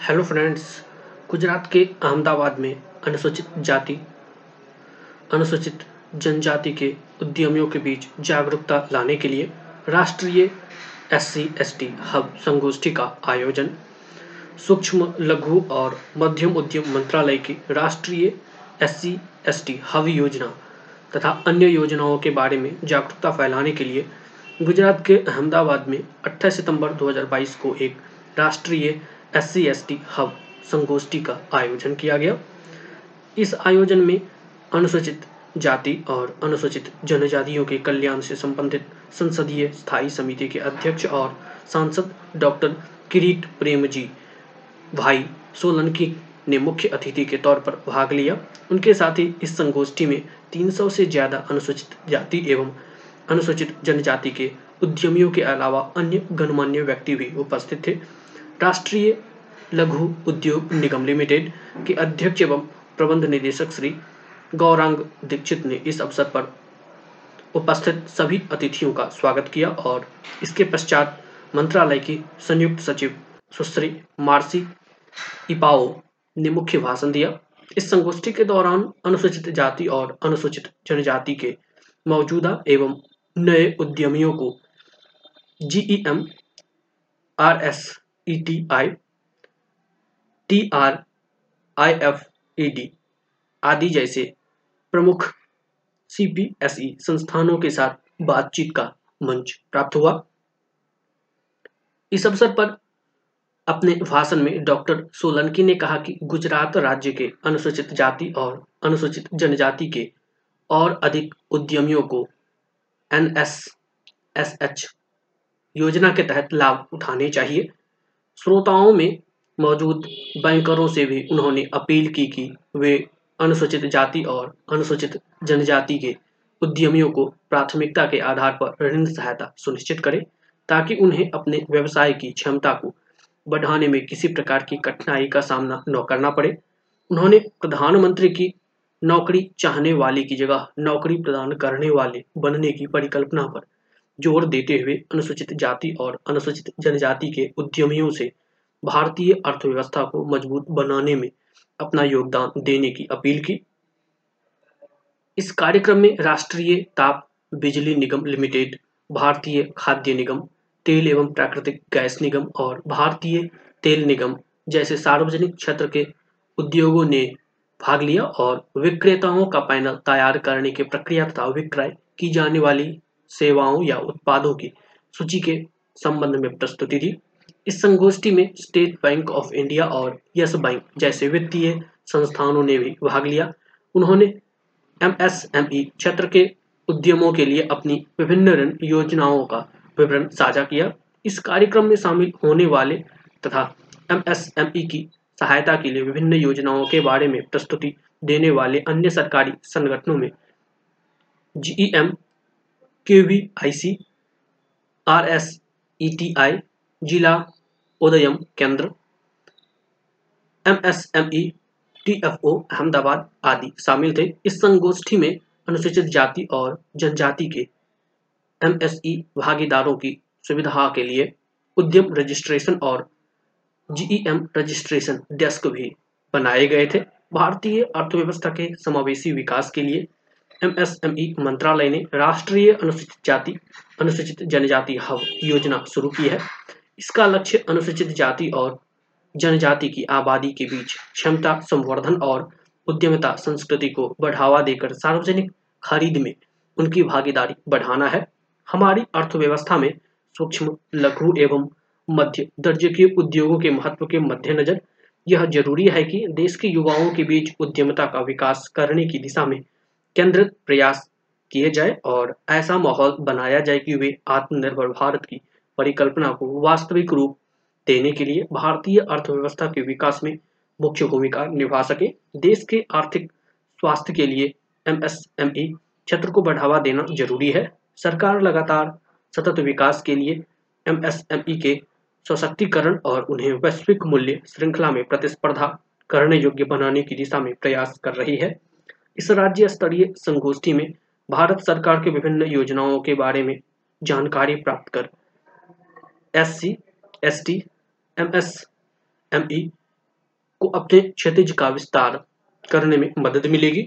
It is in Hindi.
हेलो फ्रेंड्स गुजरात के अहमदाबाद में अनुसूचित जाति, अनुसूचित जनजाति के उद्यमियों के बीच जागरूकता लाने के लिए राष्ट्रीय S C S T hub संगोष्ठी का आयोजन, सूक्ष्म, लघु और मध्यम उद्यम मंत्रालय की राष्ट्रीय S C S T hub योजना तथा अन्य योजनाओं के बारे में जागरूकता फैलाने के लिए गुजरात के अहमदाबाद में 28 सितंबर 2022 को एक राष्ट्रीय S C S T hub संगोष्ठी का आयोजन किया गया। इस आयोजन में अनुसूचित जाति और अनुसूचित जनजातियों के कल्याण से संबंधित संसदीय स्थायी समिति के अध्यक्ष और सांसद डॉक्टर किरीट प्रेम जी भाई सोलंकी ने मुख्य अतिथि के तौर पर भाग लिया। उनके साथ ही इस संगोष्ठी में 300 से ज़्यादा अनुसूचित जाति एवं अनुसूचित जनजाति के उद्यमियों के अलावा अन्य गणमान्य व्यक्ति भी उपस्थित थे। राष्ट्रीय लघु उद्योग निगम लिमिटेड के अध्यक्ष एवं प्रबंध निदेशक श्री गौरांग दीक्षित ने इस अवसर पर उपस्थित सभी अतिथियों का स्वागत किया और इसके पश्चात मंत्रालय की संयुक्त सचिव सुश्री मार्सी इपाओ ने मुख्य भाषण दिया। इस संगोष्ठी के दौरान अनुसूचित जाति और अनुसूचित जनजाति के मौजूदा एवं नए उद्यमियों को GEM R S E T I T R I F E D आदि जैसे प्रमुख सीपीएसई संस्थानों के साथ बातचीत का मंच प्राप्त हुआ। इस अवसर पर अपने भाषण में डॉक्टर सोलंकी ने कहा कि गुजरात राज्य के अनुसूचित जाति और अनुसूचित जनजाति के और अधिक उद्यमियों को एन एस एस एच योजना के तहत लाभ उठाने चाहिए। श्रोताओं में मौजूद बैंकरों से भी उन्होंने अपील की कि वे अनुसूचित जाति और अनुसूचित जनजाति के उद्यमियों को प्राथमिकता के आधार पर ऋण सहायता सुनिश्चित करें, ताकि उन्हें अपने व्यवसाय की क्षमता को बढ़ाने में किसी प्रकार की कठिनाई का सामना न करना पड़े। उन्होंने प्रधानमंत्री की नौकरी चाहने वाले की जगह नौकरी प्रदान करने वाले बनने की परिकल्पना पर ज़ोर देते हुए अनुसूचित जाति और अनुसूचित जनजाति के उद्यमियों से भारतीय अर्थव्यवस्था को मज़बूत बनाने में अपना योगदान देने की अपील की। इस कार्यक्रम में राष्ट्रीय ताप बिजली निगम लिमिटेड, भारतीय खाद्य निगम, तेल एवं प्राकृतिक गैस निगम और भारतीय तेल निगम जैसे सार्वजनिक क्षेत्र के उद्योगों ने भाग लिया और विक्रेताओं का पैनल तैयार करने की प्रक्रिया तथा विक्रय की जाने वाली सेवाओं या उत्पादों की सूची के संबंध में प्रस्तुति दी इस संगोष्ठी में स्टेट बैंक ऑफ़ इंडिया और यस बैंक जैसे वित्तीय संस्थानों ने भी भाग लिया। उन्होंने एमएसएमई क्षेत्र के उद्यमों के लिए अपनी विभिन्न ऋण योजनाओं का विवरण साझा किया। इस कार्यक्रम में शामिल होने वाले तथा एमएसएमई की सहायता के लिए विभिन्न योजनाओं के बारे में प्रस्तुति देने वाले अन्य सरकारी संगठनों में जीईएम क्यूवीआईसी आरएसईटीआई जिला उदयम केंद्र एमएसएमई टीएफओ अहमदाबाद आदि शामिल थे। इस संगोष्ठी में अनुसूचित जाति और जनजाति के एम एमएसई भागीदारों की सुविधा के लिए उद्यम रजिस्ट्रेशन और जीईएम रजिस्ट्रेशन डेस्क भी बनाए गए थे। भारतीय अर्थव्यवस्था के समावेशी विकास के लिए एमएसएमई मंत्रालय ने राष्ट्रीय अनुसूचित जाति, अनुसूचित जनजाति हब योजना शुरू की है। इसका लक्ष्य अनुसूचित जाति और जनजाति की आबादी के बीच क्षमता संवर्धन और उद्यमिता संस्कृति को बढ़ावा देकर सार्वजनिक खरीद में उनकी भागीदारी बढ़ाना है। हमारी अर्थव्यवस्था में सूक्ष्म, लघु एवं मध्य दर्जे के उद्योगों के महत्व के मद्देनजर यह ज़रूरी है कि देश के युवाओं के बीच उद्यमिता का विकास करने की दिशा में केंद्रित प्रयास किए जाए और ऐसा माहौल बनाया जाए कि वे आत्मनिर्भर भारत की परिकल्पना को वास्तविक रूप देने के लिए भारतीय अर्थव्यवस्था के विकास में मुख्य भूमिका निभा सके। देश के आर्थिक स्वास्थ्य के लिए एमएसएमई क्षेत्र को बढ़ावा देना ज़रूरी है। सरकार लगातार सतत विकास के लिए एमएसएमई के सशक्तिकरण और उन्हें वैश्विक मूल्य श्रृंखला में प्रतिस्पर्धा करने योग्य बनाने की दिशा में प्रयास कर रही है। इस राज्य स्तरीय संगोष्ठी में भारत सरकार के विभिन्न योजनाओं के बारे में जानकारी प्राप्त कर S C S T M S M E को अपने क्षेत्र का विस्तार करने में मदद मिलेगी।